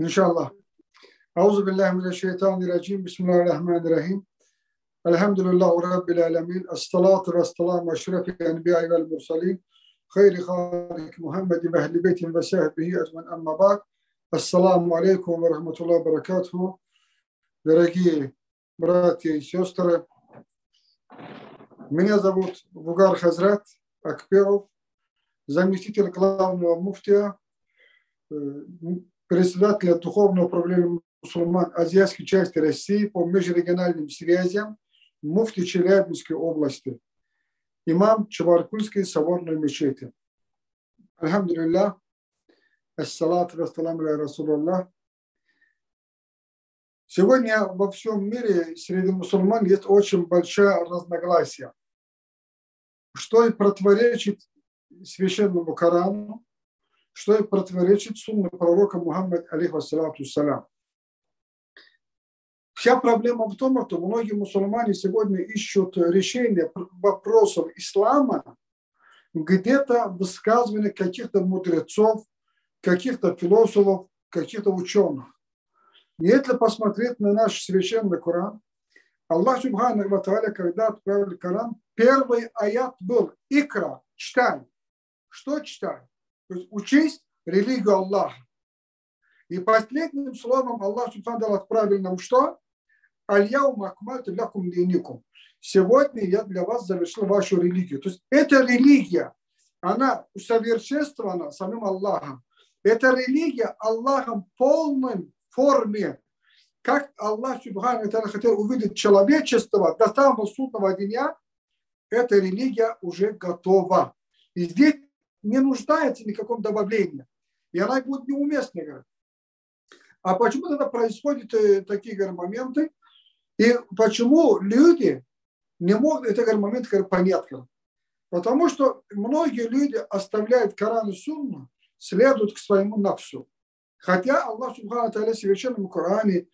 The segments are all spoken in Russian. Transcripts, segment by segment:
иншаллах. أعوذ بالله من الشيطان الرجيم بسم الله الرحمن الرحيم الحمد لله رب العالمين الصلاة والسلام على أشرف الأنبياء والمرسلين خير خالق محمد وأهل بيته وصحبه أجمعين أما بعد السلام عليكم ورحمة الله وبركاته Дорогие братья и сестры, меня зовут Вугар Хазрат Акперов, заместитель главного муфтия, председателя Духовного управления мусульман азиатской части России по межрегиональным связям муфти Челябинской области, имам Чебаркульской соборной мечети. Альхамдулилlah, ассалату вассаламу Расулаллах. Сегодня во всем мире среди мусульман есть очень большое разногласие, что и противоречит священному Корану, что и противоречит сунне пророка Мухаммада, алейхиссалату салям. Вся проблема в том, что многие мусульмане сегодня ищут решение вопросов ислама где-то высказывания каких-то мудрецов, каких-то философов, каких-то ученых. Если посмотреть на наш священный Коран, Аллах Субхану Ва когда отправил Коран, первый аят был «Икра», читай. Что читай? То есть учись религию Аллаха. И последним словом Аллах Субхану отправил нам что? Аль-яум акмальту лякум диникум. Сегодня я для вас завершил вашу религию. То есть эта религия, она усовершенствована самим Аллахом. Эта религия Аллахом в полной форме. Как Аллах Субхану хотел увидеть человечество до самого судного дня, эта религия уже готова. И здесь не нуждается в каком добавлении. И она будет неуместной. А почему тогда происходят такие говорят, моменты? И почему люди не могут этот момент понять? Потому что многие люди оставляют Коран и Сунну, следуют к своему нафсу. Хотя Аллах Субхану Таля в Священном Коране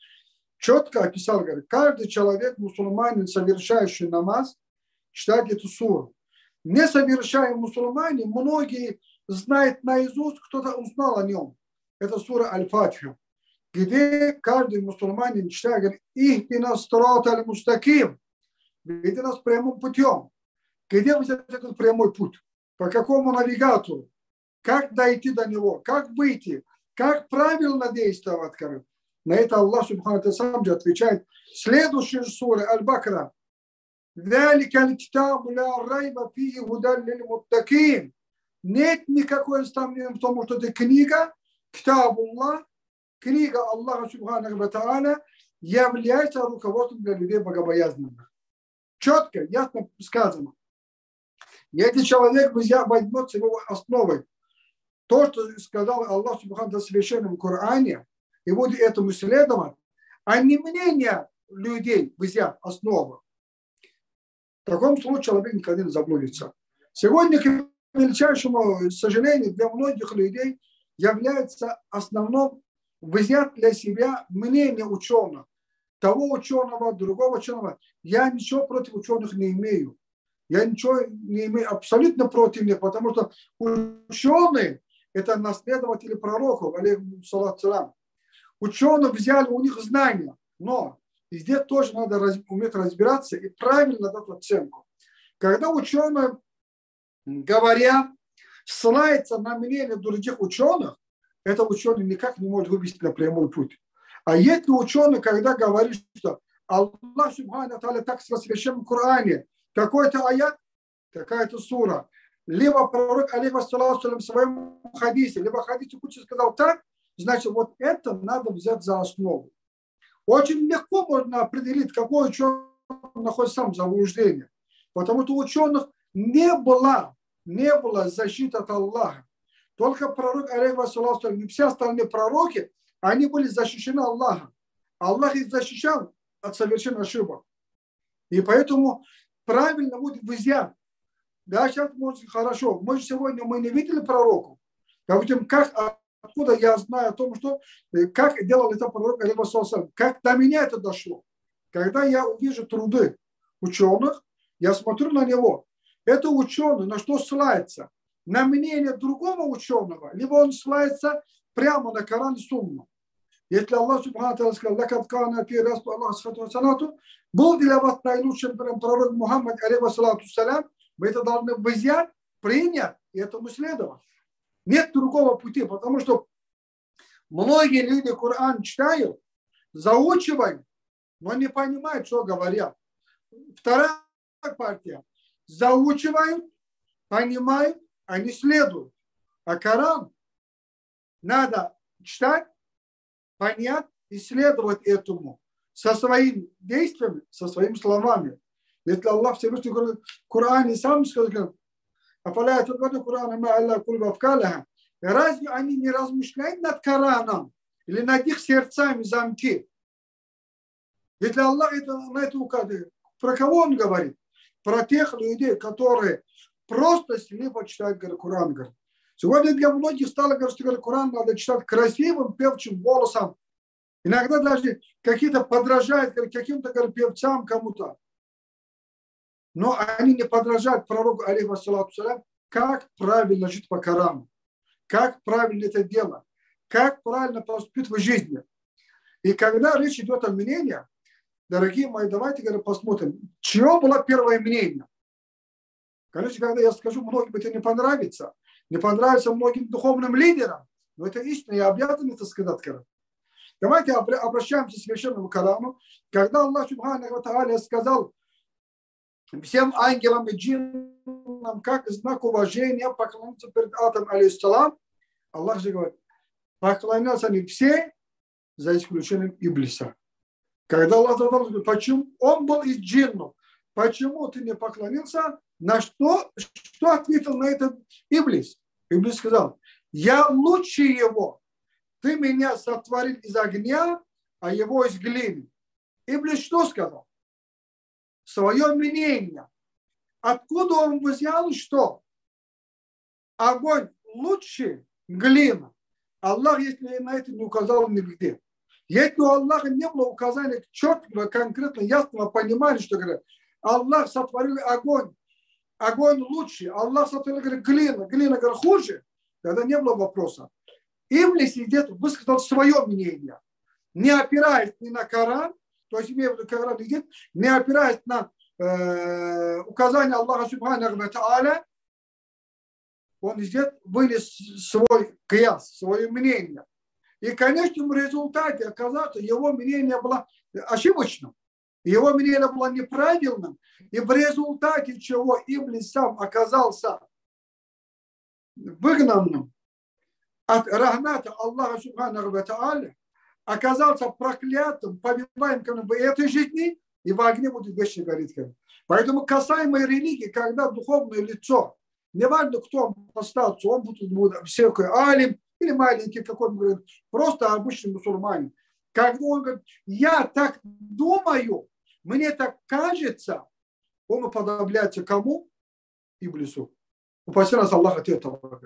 четко описал, говорит, каждый человек, мусульманин, совершающий намаз, читает эту суру. Не совершая мусульмане, многие знают наизусть, кто-то узнал о нем. Это сура Аль-Фатиха где каждый мусульманин читает, говорит, «Ихтина страт аль-мустаким», веди нас прямым путем. Где взять этот прямой путь? По какому навигатору? Как дойти до него? Как выйти? Как правильно действовать? На это Аллах Субхану сам отвечает. Следующая сура Аль-Бакра. ذلك الكتاب لا ريب فيه هدى للمتقين. Нет никакой сомнения в том, что это книга, Китаб Аллах, книга Аллаха Субхану Ва Та'аля является руководством для людей богобоязненных. Четко, ясно сказано. Если человек возьмет его основой то, что сказал Аллах Субхану в священном Коране, и будет этому следовать, а не мнение людей взять основу, в таком случае человек никогда не заблудится. Сегодня, к величайшему сожалению, для многих людей является основным взять для себя мнение ученых, того ученого, другого ученого. Я ничего против ученых не имею. Я ничего не имею абсолютно против них, потому что ученые – это наследователи пророков, алейхиссалам. Ученые взяли у них знания, но здесь тоже надо раз, уметь разбираться и правильно дать оценку. Когда ученые говорят, ссылаются на мнение других ученых, это ученый никак не может вывести на прямой путь. А если ученый, когда говорит, что Аллах Субхану Таля так в священном Коране, какой-то аят, какая-то сура, либо пророк, алейхиссалам, в своем хадисе, либо хадисе Кучи сказал так, значит, вот это надо взять за основу. Очень легко можно определить, какой ученый находится сам в заблуждении. Потому что у ученых не было, не было защиты от Аллаха. Только пророк, алейхиссалам, и все остальные пророки, они были защищены Аллахом. Аллах их защищал от совершения ошибок. И поэтому правильно будет взять. Да, сейчас может хорошо. Мы же сегодня мы не видели пророков. Допустим, как, откуда я знаю о том, что, как делал это пророк как до меня это дошло. Когда я увижу труды ученых, я смотрю на него. Это ученый, на что ссылается? на мнение другого ученого, либо он ссылается прямо на Коран и Сунну. Если Аллах Субхану сказал, «Лакад кана фи расу Аллах санату», был для вас наилучшим пророк Мухаммад, алейхиссалату салям, вы это должны взять, принять и этому следовать. Нет другого пути, потому что многие люди Коран читают, заучивают, но не понимают, что говорят. Вторая партия. Заучивают, понимают, не следуют. А Коран надо читать, понять, исследовать этому со своими действиями, со своими словами. Ведь Аллах Всевышний говорит в Коране сам сказал, «Афаля тубаду Корана ма Аллах кульба вкалаха». Разве они не размышляют над Кораном или над их сердцами замки? Если Аллах это, на это указывает, про кого он говорит? Про тех людей, которые просто слепо читают Коран. Говорит. Сегодня для многих стало говорить, что Коран надо читать красивым певчим голосом. Иногда даже какие-то подражают каким-то певцам кому-то. Но они не подражают пророку, алейхиссалату как правильно жить по Корану, как правильно это делать, как правильно поступить в жизни. И когда речь идет о мнении, дорогие мои, давайте говорю, посмотрим, чье было первое мнение. Конечно, когда я скажу, многим это не понравится, не понравится многим духовным лидерам, но это истина, я обязан это сказать. Давайте обращаемся к священному Корану. Когда Аллах Субхану сказал всем ангелам и джиннам, как знак уважения поклониться перед Атом алейхиссалам, Аллах же говорит, поклонятся они все, за исключением Иблиса. Когда Аллах задал, почему он был из джиннов, почему ты не поклонился, на что, что ответил на это Иблис? Иблис сказал, я лучше его. Ты меня сотворил из огня, а его из глины. Иблис что сказал? Свое мнение. Откуда он взял что? Огонь лучше глина. Аллах, если на это не указал нигде. Если у Аллаха не было указания четкого, конкретно, ясного понимания, что говорят, Аллах сотворил огонь, огонь лучше, Аллах сотворил говорит, глина, глина говорит, хуже, тогда не было вопроса. Иблис сидит, высказал свое мнение, не опираясь ни на Коран, то есть имею в виду Коран идет, не опираясь на э, указания Аллаха Субхану Тааля, он здесь вынес свой кияс, свое мнение. И, в результате оказалось, его мнение было ошибочным. Его мнение было неправильным. И в результате чего Иблис сам оказался выгнанным от рахмата Аллаха Субхану Тааля, оказался проклятым, побиваемым в этой жизни, и в огне будет вечно гореть. Поэтому касаемо религии, когда духовное лицо, неважно, кто он по статусу, он будет, будет всякой алим или маленький, как он говорит, просто обычный мусульманин. Когда он говорит, я так думаю, мне так кажется, он уподобляется кому? Иблису. Упаси нас Аллах от этого.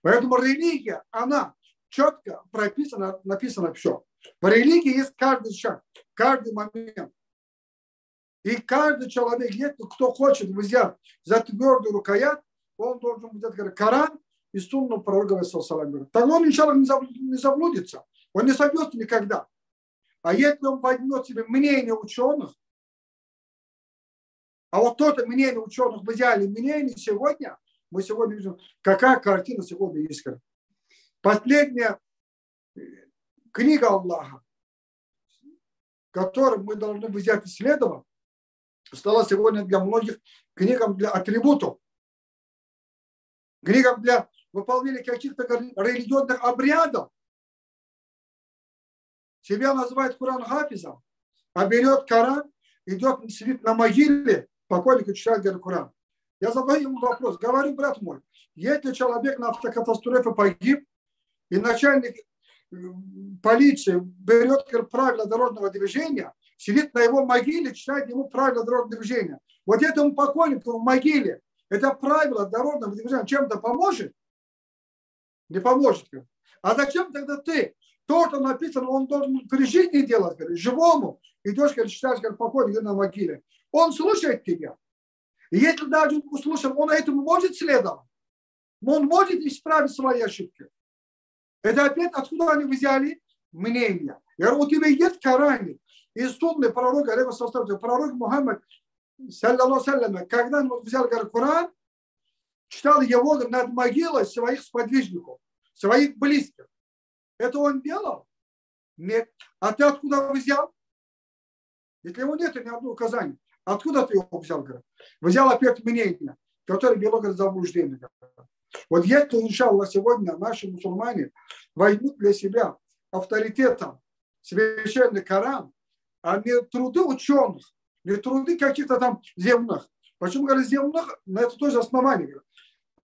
Поэтому религия, она четко прописана, написано все. В религии есть каждый шаг, каждый момент. И каждый человек, если кто хочет взять за твердую рукоять, он должен взять Коран и сунну пророка Салам. Тогда он, иншаллах, не заблудится. Он не собьется никогда. А если он возьмет себе мнение ученых, а вот то мнение ученых в идеале мнение сегодня, мы сегодня видим, какая картина сегодня есть. Последняя книга Аллаха, которую мы должны взять исследовать, стала сегодня для многих книгам для атрибутов, книгам для выполнения каких-то религиозных обрядов. Себя называет Куран Хафизом, а берет Коран, идет, сидит на могиле, покойник читает говорит, Коран. Я задаю ему вопрос, говорю, брат мой, если человек на автокатастрофе погиб, и начальник э, полиции берет правила дорожного движения, сидит на его могиле, читает ему правила дорожного движения. Вот этому покойнику в могиле это правило дорожного движения чем-то поможет? Не поможет. А зачем тогда ты? То, что написано, он должен при жизни делать, говорит, живому. Идешь, говорит, читаешь, как покойник на могиле. Он слушает тебя. И если даже он услышал, он этому может следовать. Он может исправить свои ошибки. Это опять откуда они взяли? мнения. Я говорю, у тебя есть Коране и сунны пророка, пророк Мухаммад, саллаллаху когда он взял говорит, Коран, читал его над могилой своих сподвижников, своих близких. Это он делал? Нет. А ты откуда взял? Если его нет ни одного указания. Откуда ты его взял? Говорит? Взял опять мнение, которое вело говорит, заблуждение. Вот если, иншаллах, сегодня наши мусульмане возьмут для себя авторитетом священный Коран, а не труды ученых, не труды каких-то там земных. Почему говорят земных? На это тоже основание.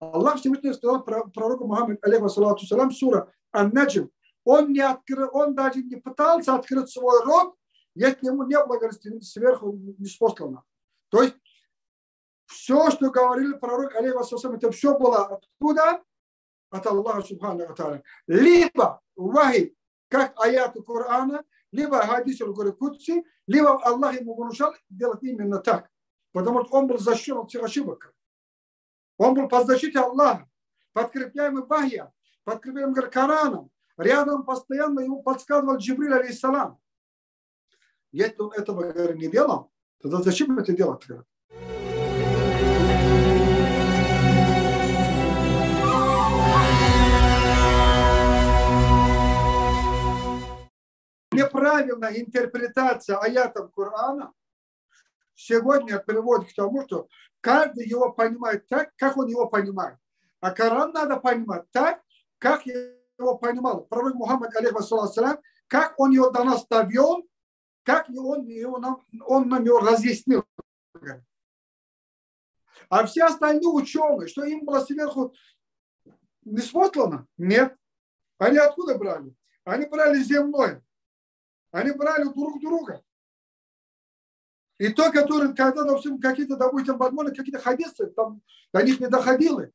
Аллах Всевышний сказал про пророку Мухаммад, алейхи салам, сура Ан-Наджим. Он, не открыл, он даже не пытался открыть свой рот, если ему не было говорит, сверху не спослано. То есть все, что говорили пророк, алейхи салам, это все было откуда? От Аллаха Субхану Ва Либо вахи, как аяты Корана, либо хадис Кудси, либо Аллах ему внушал делать именно так. Потому что он был защищен от всех ошибок. Он был под защитой Аллаха, подкрепляемый Бахья, подкрепляемый Кораном. Рядом постоянно ему подсказывал Джибриль, алейхиссалам. Если он этого не делал, тогда зачем это делать? Неправильная интерпретация аятов Корана сегодня приводит к тому, что каждый его понимает так, как он его понимает. А Коран надо понимать так, как его понимал пророк Мухаммад, алейхиссалам, как он его до нас довел, как он, его нам, он нам его разъяснил. А все остальные ученые, что им было сверху не смотрено? Нет. Они откуда брали? Они брали земной. Они брали друг друга. И то, которые, когда, допустим, какие-то, допустим, возможно, какие-то хадисы, там, до них не доходило.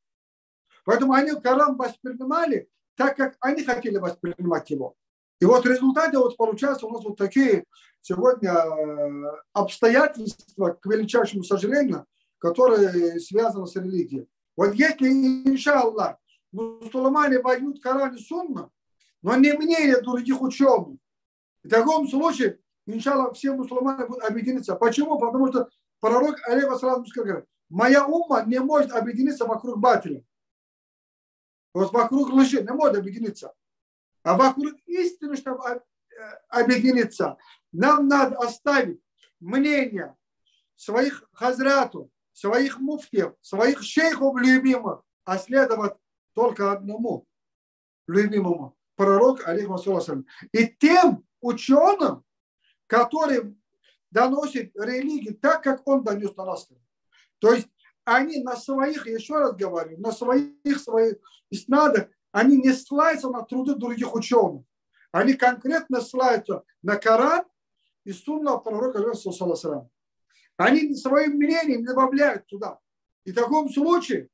Поэтому они Коран воспринимали так, как они хотели воспринимать его. И вот в результате вот получается у нас вот такие сегодня э, обстоятельства, к величайшему сожалению, которые связаны с религией. Вот если, иншаллах, мусульмане возьмут Коран и Сунна, но не мнение других ученых, в таком случае иншаллах, все мусульмане будут объединиться. Почему? Потому что пророк Алейх сразу говорит, моя умма не может объединиться вокруг батиля. Вот вокруг лжи не может объединиться. А вокруг истины, чтобы э, объединиться, нам надо оставить мнение своих хазратов, своих муфтиев, своих шейхов любимых, а следовать только одному любимому, пророк Алейхи И тем ученым, который доносит религию так, как он донес на нас. То есть они на своих, еще раз говорю, на своих, своих иснадах, они не ссылаются на труды других ученых. Они конкретно ссылаются на Коран и сунна пророка Саласалам. Они своим мнением добавляют туда. И в таком случае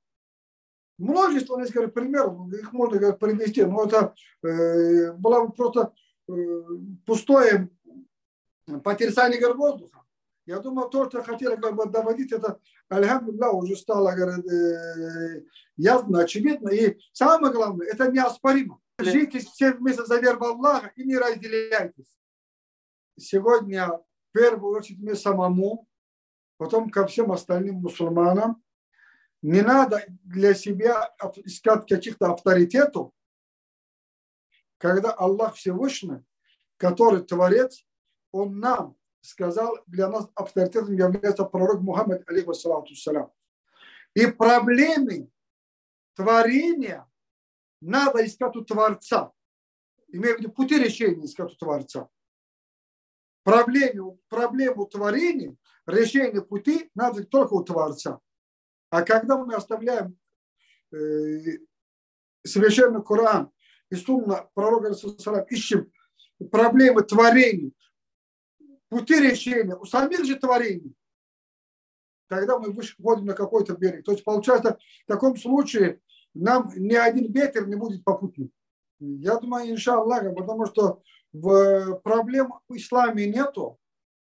множество, несколько примеров, их можно говорит, привести, но это э, было просто э, пустое потерсание говорит, воздуха. Я думаю, то, что хотели как бы доводить, это, альхамдулилля, уже стало говорит, э, ясно, очевидно. И самое главное, это неоспоримо. Живите все вместе за веру Аллаха и не разделяйтесь. Сегодня, в первую очередь, мне самому, потом ко всем остальным мусульманам, не надо для себя искать каких-то авторитетов, когда Аллах Всевышний, который Творец, он нам сказал, для нас авторитетом является пророк Мухаммад, алейхиссалату И проблемы творения надо искать у Творца. Имею в виду пути решения искать у Творца. Проблему, проблему творения, решение пути надо только у Творца. А когда мы оставляем э, священный Коран и сумно пророка ищем проблемы творения пути решения у самих же творений, тогда мы выходим на какой-то берег. То есть получается, в таком случае нам ни один ветер не будет попутным. Я думаю, иншаллах, потому что в проблем в исламе нету.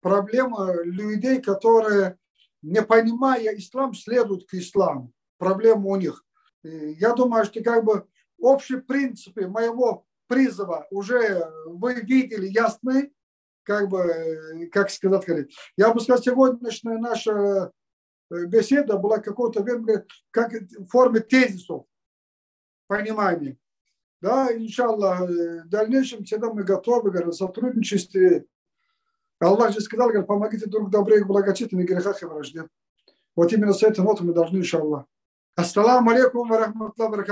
Проблема людей, которые, не понимая ислам, следуют к исламу. Проблема у них. Я думаю, что как бы общие принципы моего призыва уже вы видели ясный, как бы, как сказать, я бы сказал, сегодняшняя наша э, беседа была времени, как в форме тезисов, понимания. Да, иншаллах, э, в дальнейшем всегда мы готовы, говорят, в сотрудничестве. Аллах же сказал, говорит, помогите друг добрее и благочестивым грехах и вражде. Вот именно с этой ноты мы должны, иншаллах. Ассаламу алейкум ва рахматуллахи